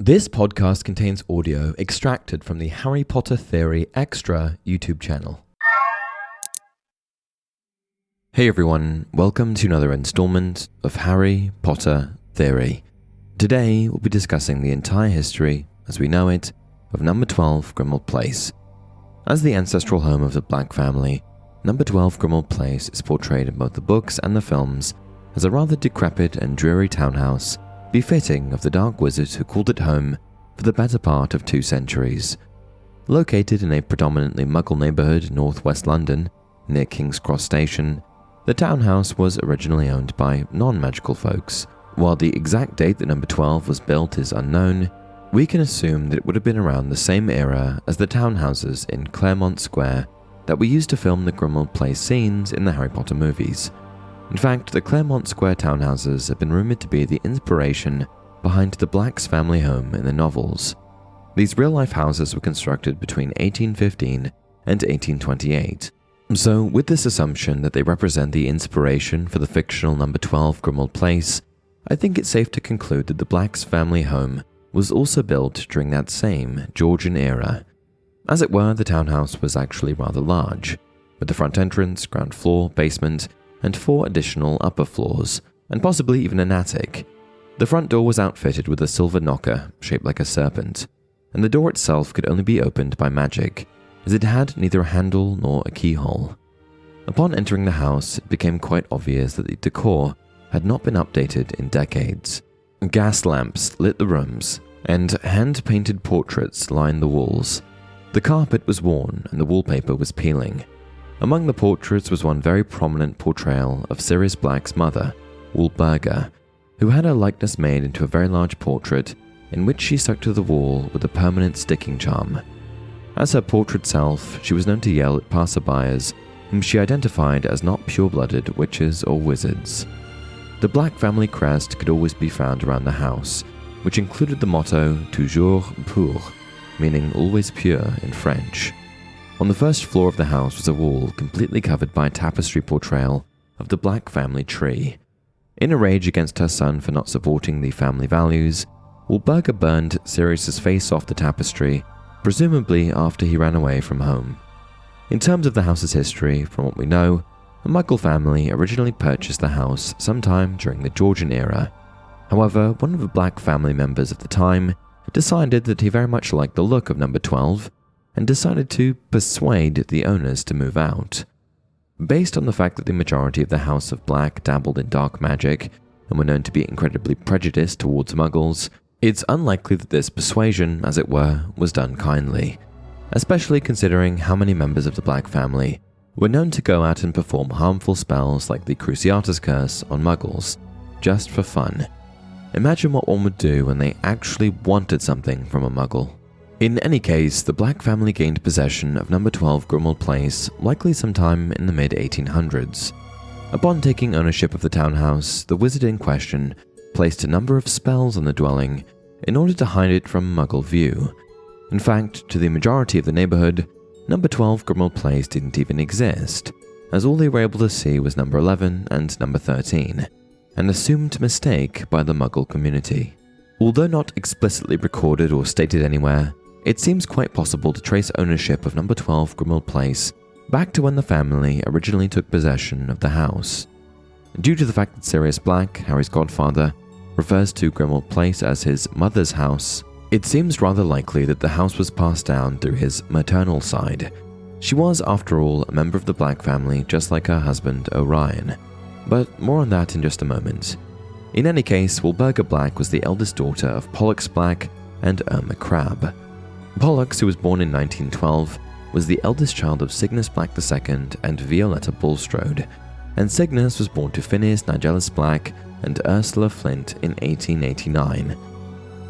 This podcast contains audio extracted from the Harry Potter Theory Extra YouTube channel. Hey everyone, welcome to another installment of Harry Potter Theory. Today we'll be discussing the entire history, as we know it, of Number 12 Grimmauld Place. As the ancestral home of the Black family, Number 12 Grimmauld Place is portrayed in both the books and the films as a rather decrepit and dreary townhouse befitting of the dark wizard who called it home for the better part of two centuries. Located in a predominantly muggle neighbourhood in northwest London, near King's Cross Station, the townhouse was originally owned by non magical folks. While the exact date that number 12 was built is unknown, we can assume that it would have been around the same era as the townhouses in Claremont Square that we used to film the Grimmauld Place scenes in the Harry Potter movies. In fact, the Claremont Square townhouses have been rumored to be the inspiration behind the Blacks family home in the novels. These real life houses were constructed between 1815 and 1828. So, with this assumption that they represent the inspiration for the fictional number 12 Grimmauld Place, I think it's safe to conclude that the Blacks family home was also built during that same Georgian era. As it were, the townhouse was actually rather large, with the front entrance, ground floor, basement, and four additional upper floors, and possibly even an attic. The front door was outfitted with a silver knocker shaped like a serpent, and the door itself could only be opened by magic, as it had neither a handle nor a keyhole. Upon entering the house, it became quite obvious that the decor had not been updated in decades. Gas lamps lit the rooms, and hand painted portraits lined the walls. The carpet was worn and the wallpaper was peeling. Among the portraits was one very prominent portrayal of Sirius Black's mother, Walburga, who had her likeness made into a very large portrait in which she stuck to the wall with a permanent sticking charm. As her portrait self, she was known to yell at passerbyers whom she identified as not pure blooded witches or wizards. The Black family crest could always be found around the house, which included the motto Toujours pur, meaning always pure in French. On the first floor of the house was a wall completely covered by a tapestry portrayal of the Black family tree. In a rage against her son for not supporting the family values, Walburga burned Sirius's face off the tapestry, presumably after he ran away from home. In terms of the house's history, from what we know, the Muggle family originally purchased the house sometime during the Georgian era. However, one of the Black family members at the time decided that he very much liked the look of number 12 and decided to persuade the owners to move out. Based on the fact that the majority of the House of Black dabbled in dark magic and were known to be incredibly prejudiced towards muggles, it's unlikely that this persuasion, as it were, was done kindly, especially considering how many members of the Black family were known to go out and perform harmful spells like the Cruciatus Curse on muggles, just for fun. Imagine what one would do when they actually wanted something from a muggle. In any case, the Black family gained possession of number 12 Grimmauld Place likely sometime in the mid 1800s. Upon taking ownership of the townhouse, the wizard in question placed a number of spells on the dwelling in order to hide it from Muggle view. In fact, to the majority of the neighborhood, number 12 Grimmauld Place didn't even exist, as all they were able to see was number 11 and number 13, an assumed mistake by the Muggle community. Although not explicitly recorded or stated anywhere, it seems quite possible to trace ownership of number 12 Grimmauld Place back to when the family originally took possession of the house. Due to the fact that Sirius Black, Harry's godfather, refers to Grimmauld Place as his mother's house, it seems rather likely that the house was passed down through his maternal side. She was, after all, a member of the Black family just like her husband, Orion. But more on that in just a moment. In any case, Walburga Black was the eldest daughter of Pollux Black and Irma Crabb. Pollux, who was born in 1912, was the eldest child of Cygnus Black II and Violetta Bulstrode, and Cygnus was born to Phineas Nigellus Black and Ursula Flint in 1889.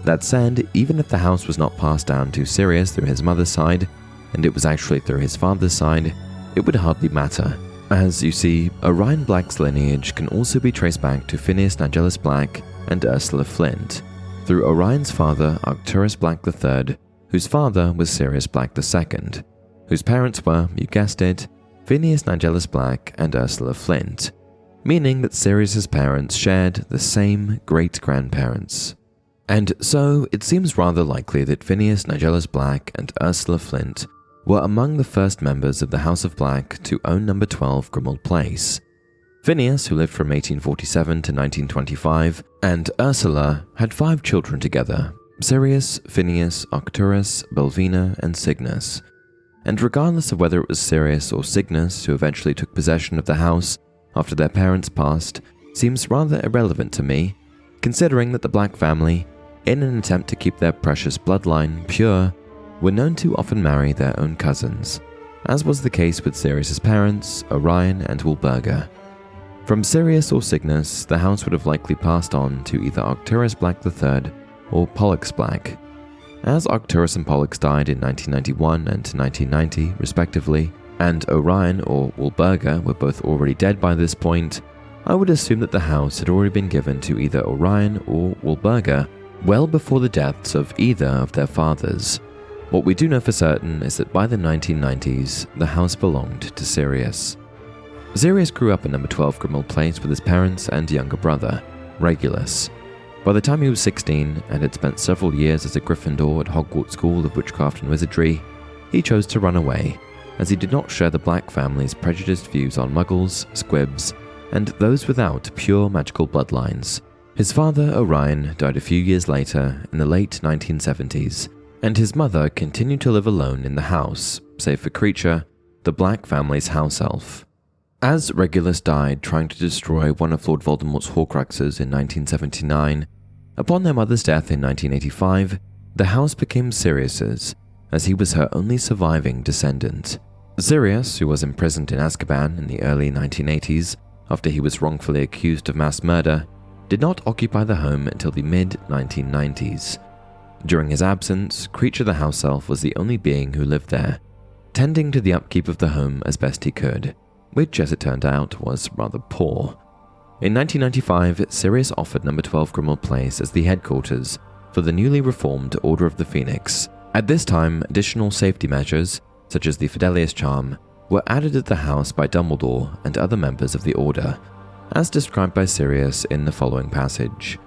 That said, even if the house was not passed down to Sirius through his mother's side, and it was actually through his father's side, it would hardly matter. As you see, Orion Black's lineage can also be traced back to Phineas Nigellus Black and Ursula Flint, through Orion's father, Arcturus Black III, whose father was Sirius Black II, whose parents were, you guessed it, Phineas Nigellus Black and Ursula Flint, meaning that Sirius's parents shared the same great grandparents. And so it seems rather likely that Phineas Nigellus Black and Ursula Flint were among the first members of the House of Black to own number 12 Grimmauld Place. Phineas, who lived from 1847 to 1925, and Ursula had five children together Sirius, Phineas, Arcturus, Belvina, and Cygnus. And regardless of whether it was Sirius or Cygnus who eventually took possession of the house after their parents passed, seems rather irrelevant to me, considering that the Black family, in an attempt to keep their precious bloodline pure, were known to often marry their own cousins, as was the case with Sirius's parents, Orion and Walburga. From Sirius or Cygnus, the house would have likely passed on to either Arcturus Black III or Pollux Black. As Arcturus and Pollux died in 1991 and 1990, respectively, and Orion or Walburga were both already dead by this point, I would assume that the house had already been given to either Orion or Walburga well before the deaths of either of their fathers. What we do know for certain is that by the 1990s, the house belonged to Sirius. Sirius grew up in number 12 Grimmauld Place with his parents and younger brother, Regulus. By the time he was 16 and had spent several years as a Gryffindor at Hogwarts School of Witchcraft and Wizardry, he chose to run away, as he did not share the Black family's prejudiced views on muggles, squibs, and those without pure magical bloodlines. His father, Orion, died a few years later in the late 1970s, and his mother continued to live alone in the house, save for Kreacher, the Black family's house elf. As Regulus died trying to destroy one of Lord Voldemort's Horcruxes in 1979, upon their mother's death in 1985, the house became Sirius's, as he was her only surviving descendant. Sirius, who was imprisoned in Azkaban in the early 1980s after he was wrongfully accused of mass murder, did not occupy the home until the mid 1990s. During his absence, Kreacher the house elf was the only being who lived there, tending to the upkeep of the home as best he could, which, as it turned out, was rather poor. In 1995, Sirius offered number 12 Grimmauld Place as the headquarters for the newly reformed Order of the Phoenix. At this time, additional safety measures, such as the Fidelius Charm, were added at the house by Dumbledore and other members of the Order, as described by Sirius in the following passage.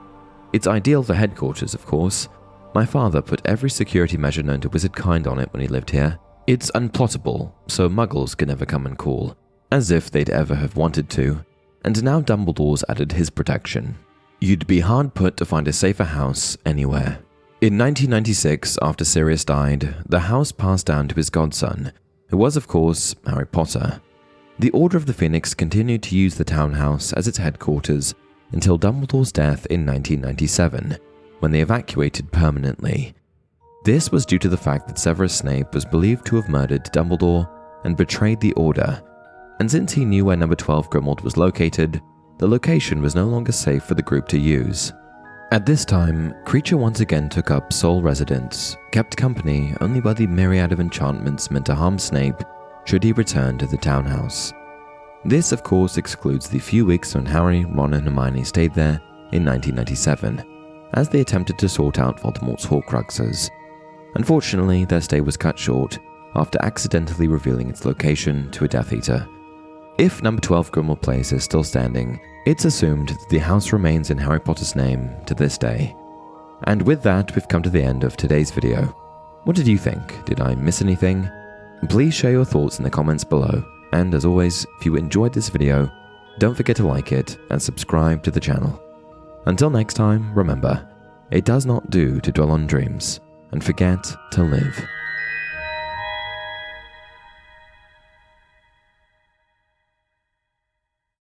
It's ideal for headquarters, of course, my father put every security measure known to wizard kind on it when he lived here. It's unplottable, so muggles can never come and call, as if they'd ever have wanted to. And now Dumbledore's added his protection. You'd be hard put to find a safer house anywhere. In 1996, after Sirius died, the house passed down to his godson, who was, of course, Harry Potter. The Order of the Phoenix continued to use the townhouse as its headquarters until Dumbledore's death in 1997 when they evacuated permanently. This was due to the fact that Severus Snape was believed to have murdered Dumbledore and betrayed the Order, and since he knew where number 12 Grimmauld was located, the location was no longer safe for the group to use. At this time, Kreacher once again took up sole residence, kept company only by the myriad of enchantments meant to harm Snape should he return to the townhouse. This, of course, excludes the few weeks when Harry, Ron, and Hermione stayed there in 1997, as they attempted to sort out Voldemort's Horcruxes. Unfortunately, their stay was cut short after accidentally revealing its location to a Death Eater. If number 12 Grimmauld Place is still standing, it's assumed that the house remains in Harry Potter's name to this day. And with that, we've come to the end of today's video. What did you think? Did I miss anything? Please share your thoughts in the comments below. And as always, if you enjoyed this video, don't forget to like it and subscribe to the channel. Until next time, remember, it does not do to dwell on dreams and forget to live.